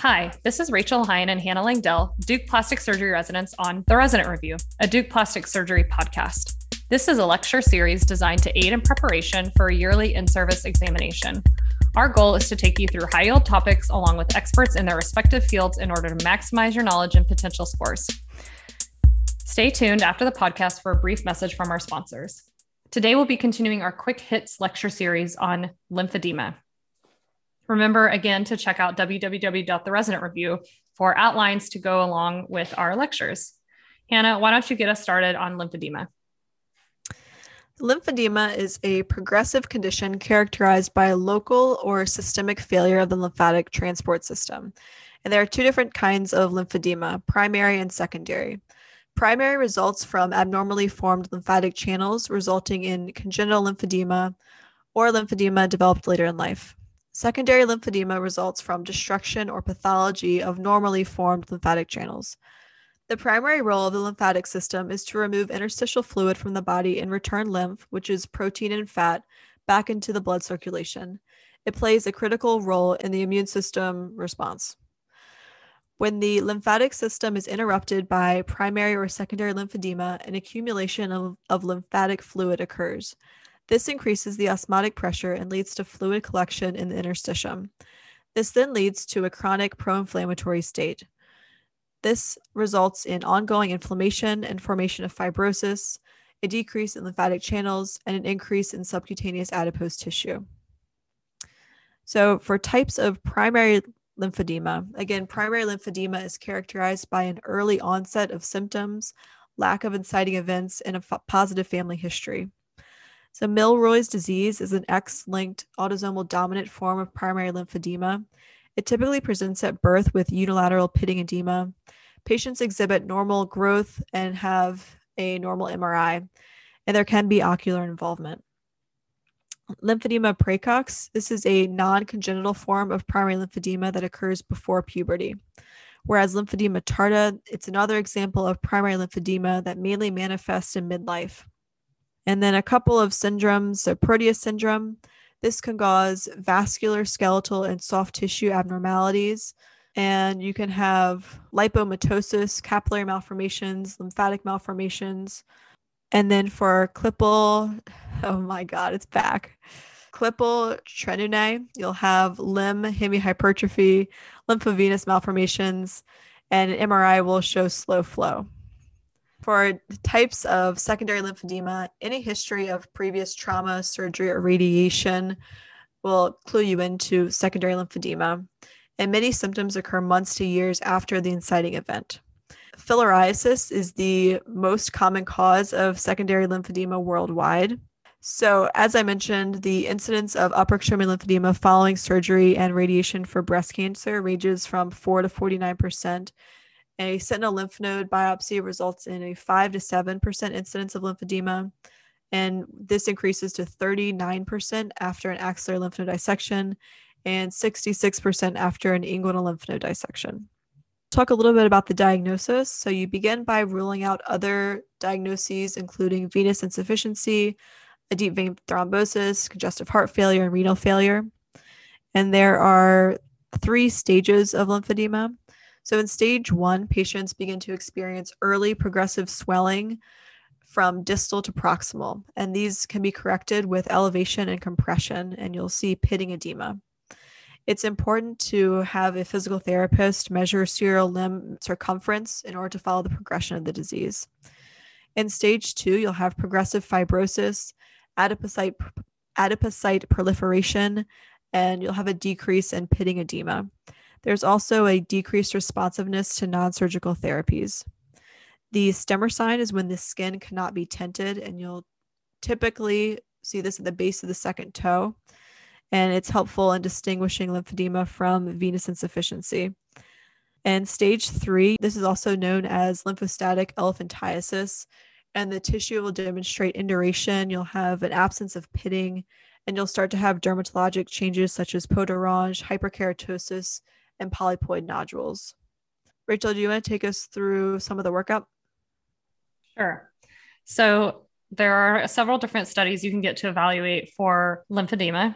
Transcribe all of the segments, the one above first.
Hi, this is Rachel Hine and Hannah Langdell, Duke Plastic Surgery residents on The Resident Review, a Duke Plastic Surgery podcast. This is a lecture series designed to aid in preparation for a yearly in service examination. Our goal is to take you through high yield topics along with experts in their respective fields in order to maximize your knowledge and potential scores. Stay tuned after the podcast for a brief message from our sponsors. Today, we'll be continuing our quick hits lecture series on lymphedema. Remember again to check out www.theresidentReview for outlines to go along with our lectures. Hannah, why don't you get us started on lymphedema? Lymphedema is a progressive condition characterized by local or systemic failure of the lymphatic transport system. And there are two different kinds of lymphedema primary and secondary. Primary results from abnormally formed lymphatic channels, resulting in congenital lymphedema or lymphedema developed later in life. Secondary lymphedema results from destruction or pathology of normally formed lymphatic channels. The primary role of the lymphatic system is to remove interstitial fluid from the body and return lymph, which is protein and fat, back into the blood circulation. It plays a critical role in the immune system response. When the lymphatic system is interrupted by primary or secondary lymphedema, an accumulation of, of lymphatic fluid occurs. This increases the osmotic pressure and leads to fluid collection in the interstitium. This then leads to a chronic pro inflammatory state. This results in ongoing inflammation and formation of fibrosis, a decrease in lymphatic channels, and an increase in subcutaneous adipose tissue. So, for types of primary lymphedema, again, primary lymphedema is characterized by an early onset of symptoms, lack of inciting events, and a f- positive family history. So, Milroy's disease is an X linked autosomal dominant form of primary lymphedema. It typically presents at birth with unilateral pitting edema. Patients exhibit normal growth and have a normal MRI, and there can be ocular involvement. Lymphedema praecox, this is a non congenital form of primary lymphedema that occurs before puberty. Whereas lymphedema tarda, it's another example of primary lymphedema that mainly manifests in midlife. And then a couple of syndromes. So, Proteus syndrome. This can cause vascular, skeletal, and soft tissue abnormalities. And you can have lipomatosis, capillary malformations, lymphatic malformations. And then for Klippel, oh my God, it's back. Klippel Trenaunay, you'll have limb hemihypertrophy, lymphovenous malformations, and an MRI will show slow flow. For types of secondary lymphedema, any history of previous trauma, surgery, or radiation will clue you into secondary lymphedema, and many symptoms occur months to years after the inciting event. Filariasis is the most common cause of secondary lymphedema worldwide. So, as I mentioned, the incidence of upper extremity lymphedema following surgery and radiation for breast cancer ranges from 4 to 49 percent a sentinel lymph node biopsy results in a 5 to 7% incidence of lymphedema, and this increases to 39% after an axillary lymph node dissection and 66% after an inguinal lymph node dissection. Talk a little bit about the diagnosis. So, you begin by ruling out other diagnoses, including venous insufficiency, a deep vein thrombosis, congestive heart failure, and renal failure. And there are three stages of lymphedema. So, in stage one, patients begin to experience early progressive swelling from distal to proximal, and these can be corrected with elevation and compression, and you'll see pitting edema. It's important to have a physical therapist measure serial limb circumference in order to follow the progression of the disease. In stage two, you'll have progressive fibrosis, adipocyte, adipocyte proliferation, and you'll have a decrease in pitting edema. There's also a decreased responsiveness to non surgical therapies. The Stemmer sign is when the skin cannot be tented, and you'll typically see this at the base of the second toe. And it's helpful in distinguishing lymphedema from venous insufficiency. And stage three, this is also known as lymphostatic elephantiasis, and the tissue will demonstrate induration. You'll have an absence of pitting, and you'll start to have dermatologic changes such as peau d'orange, hyperkeratosis, and polypoid nodules. Rachel, do you want to take us through some of the workup? Sure. So there are several different studies you can get to evaluate for lymphedema.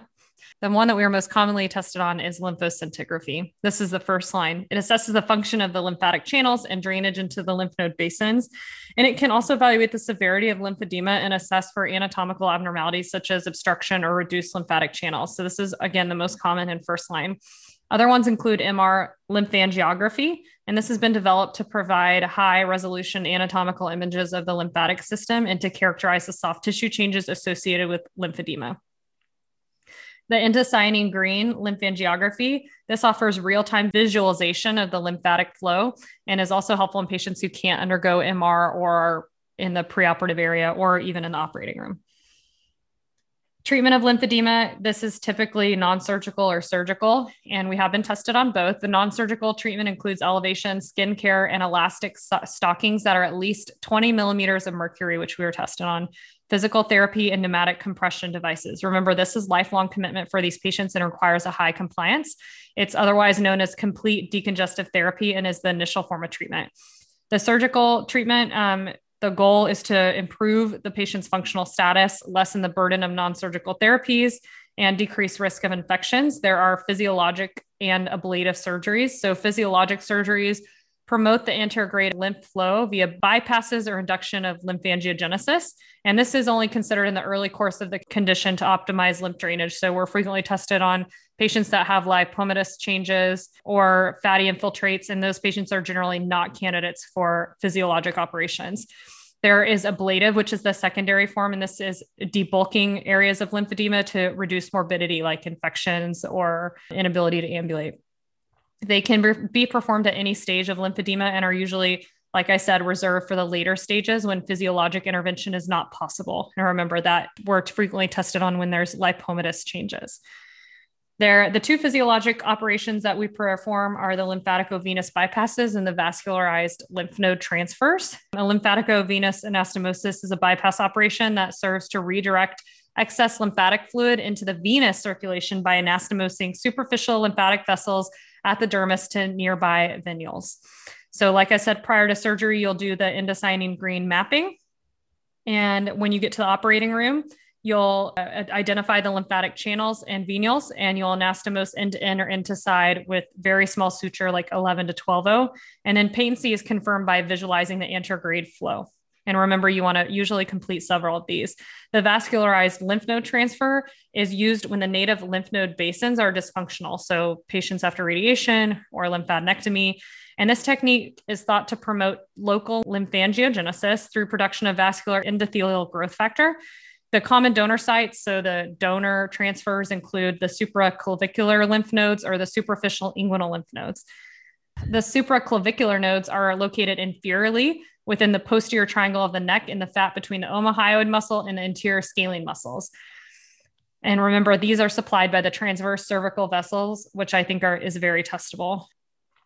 The one that we are most commonly tested on is lymphoscintigraphy. This is the first line. It assesses the function of the lymphatic channels and drainage into the lymph node basins. And it can also evaluate the severity of lymphedema and assess for anatomical abnormalities such as obstruction or reduced lymphatic channels. So, this is again the most common in first line. Other ones include MR lymphangiography, and this has been developed to provide high resolution anatomical images of the lymphatic system and to characterize the soft tissue changes associated with lymphedema. The indocyanine green lymphangiography, this offers real-time visualization of the lymphatic flow and is also helpful in patients who can't undergo MR or in the preoperative area or even in the operating room. Treatment of lymphedema, this is typically non surgical or surgical, and we have been tested on both. The non surgical treatment includes elevation, skin care, and elastic stockings that are at least 20 millimeters of mercury, which we were tested on, physical therapy, and pneumatic compression devices. Remember, this is lifelong commitment for these patients and requires a high compliance. It's otherwise known as complete decongestive therapy and is the initial form of treatment. The surgical treatment um, the goal is to improve the patient's functional status, lessen the burden of non surgical therapies, and decrease risk of infections. There are physiologic and ablative surgeries. So, physiologic surgeries promote the anterograde lymph flow via bypasses or induction of lymphangiogenesis. And this is only considered in the early course of the condition to optimize lymph drainage. So we're frequently tested on patients that have lipomatous changes or fatty infiltrates, and those patients are generally not candidates for physiologic operations. There is ablative, which is the secondary form, and this is debulking areas of lymphedema to reduce morbidity like infections or inability to ambulate. They can be performed at any stage of lymphedema and are usually, like I said, reserved for the later stages when physiologic intervention is not possible. And remember that we're frequently tested on when there's lipomatous changes. There, the two physiologic operations that we perform are the lymphaticovenous bypasses and the vascularized lymph node transfers. A lymphaticovenous anastomosis is a bypass operation that serves to redirect excess lymphatic fluid into the venous circulation by anastomosing superficial lymphatic vessels at the dermis to nearby venules. So, like I said, prior to surgery, you'll do the indocyanine green mapping. And when you get to the operating room, you'll uh, identify the lymphatic channels and venules, and you'll anastomose end to end or end to side with very small suture, like 11 to 12 O. And then patency is confirmed by visualizing the anterograde flow. And remember, you want to usually complete several of these. The vascularized lymph node transfer is used when the native lymph node basins are dysfunctional. So, patients after radiation or lymphadenectomy. And this technique is thought to promote local lymphangiogenesis through production of vascular endothelial growth factor. The common donor sites, so the donor transfers include the supraclavicular lymph nodes or the superficial inguinal lymph nodes. The supraclavicular nodes are located inferiorly within the posterior triangle of the neck in the fat between the omohyoid muscle and the anterior scalene muscles. And remember, these are supplied by the transverse cervical vessels, which I think are is very testable.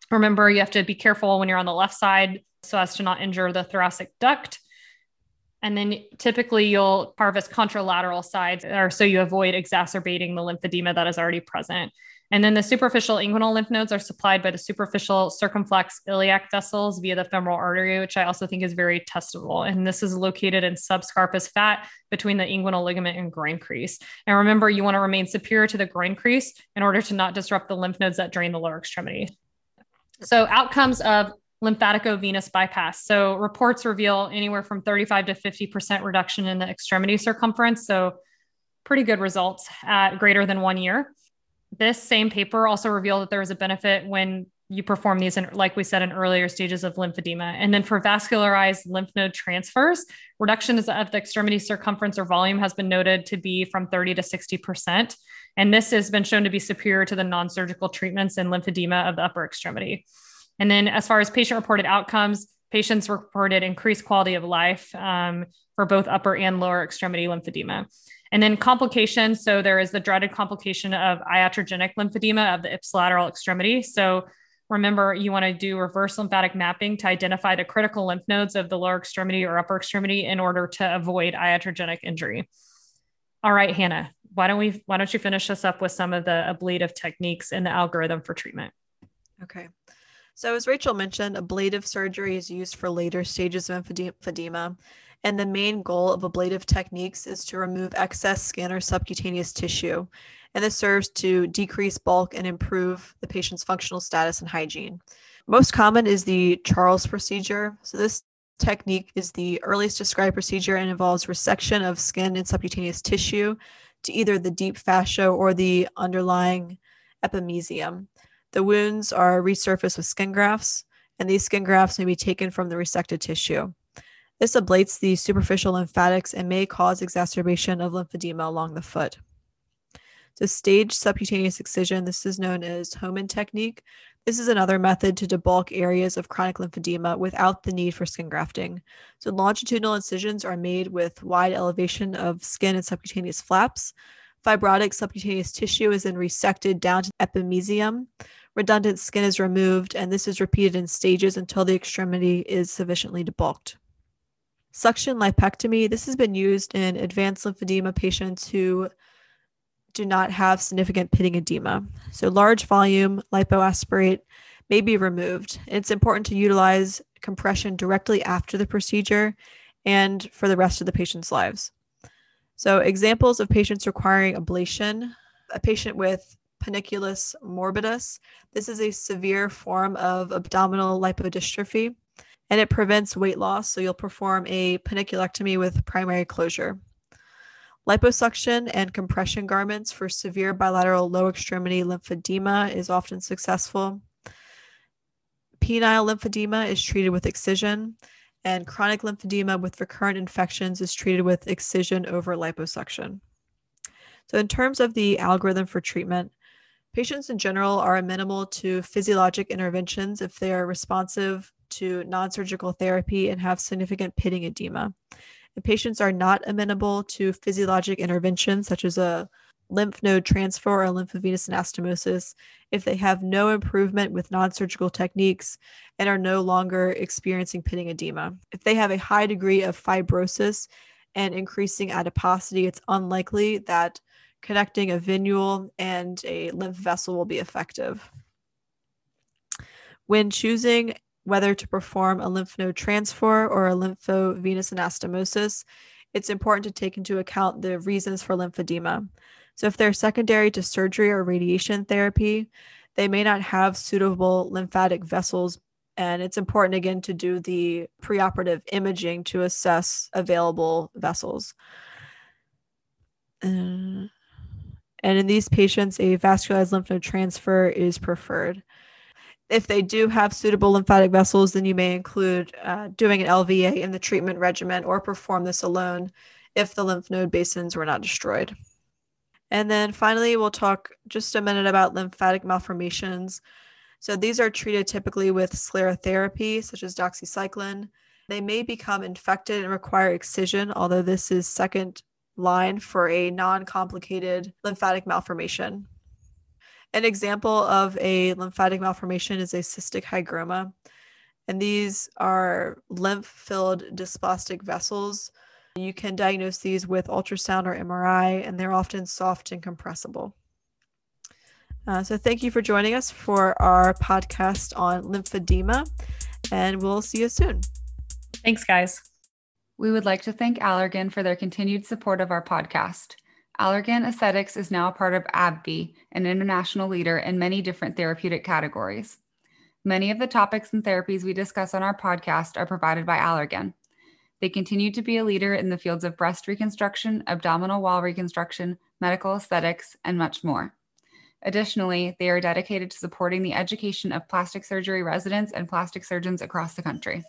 Remember, you have to be careful when you're on the left side so as to not injure the thoracic duct. And then typically you'll harvest contralateral sides, or so you avoid exacerbating the lymphedema that is already present. And then the superficial inguinal lymph nodes are supplied by the superficial circumflex iliac vessels via the femoral artery, which I also think is very testable. And this is located in sub-Scarpa's fat between the inguinal ligament and groin crease. And remember, you want to remain superior to the groin crease in order to not disrupt the lymph nodes that drain the lower extremity. So, outcomes of lymphaticovenous bypass. So, reports reveal anywhere from 35 to 50% reduction in the extremity circumference. So, pretty good results at greater than one year this same paper also revealed that there was a benefit when you perform these in, like we said in earlier stages of lymphedema. And then for vascularized lymph node transfers, reductions of the extremity circumference or volume has been noted to be from 30 to 60%. And this has been shown to be superior to the non surgical treatments in lymphedema of the upper extremity. And then as far as patient reported outcomes, patients reported increased quality of life um, for both upper and lower extremity lymphedema. And then complications. So there is the dreaded complication of iatrogenic lymphedema of the ipsilateral extremity. So remember, you want to do reverse lymphatic mapping to identify the critical lymph nodes of the lower extremity or upper extremity in order to avoid iatrogenic injury. All right, Hannah, why don't we why don't you finish us up with some of the ablative techniques in the algorithm for treatment? Okay. So, as Rachel mentioned, ablative surgery is used for later stages of lymphedema. And the main goal of ablative techniques is to remove excess skin or subcutaneous tissue. And this serves to decrease bulk and improve the patient's functional status and hygiene. Most common is the Charles procedure. So, this technique is the earliest described procedure and involves resection of skin and subcutaneous tissue to either the deep fascia or the underlying epimysium. The wounds are resurfaced with skin grafts, and these skin grafts may be taken from the resected tissue. This ablates the superficial lymphatics and may cause exacerbation of lymphedema along the foot. Two stage subcutaneous excision, this is known as Homan technique. This is another method to debulk areas of chronic lymphedema without the need for skin grafting. So, longitudinal incisions are made with wide elevation of skin and subcutaneous flaps. Fibrotic subcutaneous tissue is then resected down to epimysium, redundant skin is removed, and this is repeated in stages until the extremity is sufficiently debulked. Suction lipectomy, this has been used in advanced lymphedema patients who do not have significant pitting edema. So large volume lipoaspirate may be removed. It's important to utilize compression directly after the procedure and for the rest of the patient's lives. So examples of patients requiring ablation, a patient with panniculus morbidus. This is a severe form of abdominal lipodystrophy and it prevents weight loss. So you'll perform a panniculectomy with primary closure. Liposuction and compression garments for severe bilateral low extremity lymphedema is often successful. Penile lymphedema is treated with excision, and chronic lymphedema with recurrent infections is treated with excision over liposuction. So, in terms of the algorithm for treatment, Patients in general are amenable to physiologic interventions if they are responsive to non surgical therapy and have significant pitting edema. And patients are not amenable to physiologic interventions such as a lymph node transfer or lymphovenous anastomosis if they have no improvement with non surgical techniques and are no longer experiencing pitting edema. If they have a high degree of fibrosis and increasing adiposity, it's unlikely that connecting a venule and a lymph vessel will be effective. When choosing whether to perform a lymph node transfer or a lymphovenous anastomosis, it's important to take into account the reasons for lymphedema. So, if they're secondary to surgery or radiation therapy, they may not have suitable lymphatic vessels. And it's important again to do the preoperative imaging to assess available vessels. Uh, and in these patients, a vascularized lymph node transfer is preferred. If they do have suitable lymphatic vessels, then you may include uh, doing an LVA in the treatment regimen or perform this alone if the lymph node basins were not destroyed. And then finally, we'll talk just a minute about lymphatic malformations. So these are treated typically with sclerotherapy, such as doxycycline. They may become infected and require excision, although this is second line for a non complicated lymphatic malformation. An example of a lymphatic malformation is a cystic hygroma. And these are lymph filled dysplastic vessels. You can diagnose these with ultrasound or MRI, and they're often soft and compressible. Uh, so, thank you for joining us for our podcast on lymphedema, and we'll see you soon. Thanks, guys. We would like to thank Allergan for their continued support of our podcast. Allergan Aesthetics is now a part of AbbVie, an international leader in many different therapeutic categories. Many of the topics and therapies we discuss on our podcast are provided by Allergan. They continue to be a leader in the fields of breast reconstruction, abdominal wall reconstruction, medical aesthetics, and much more. Additionally, they are dedicated to supporting the education of plastic surgery residents and plastic surgeons across the country.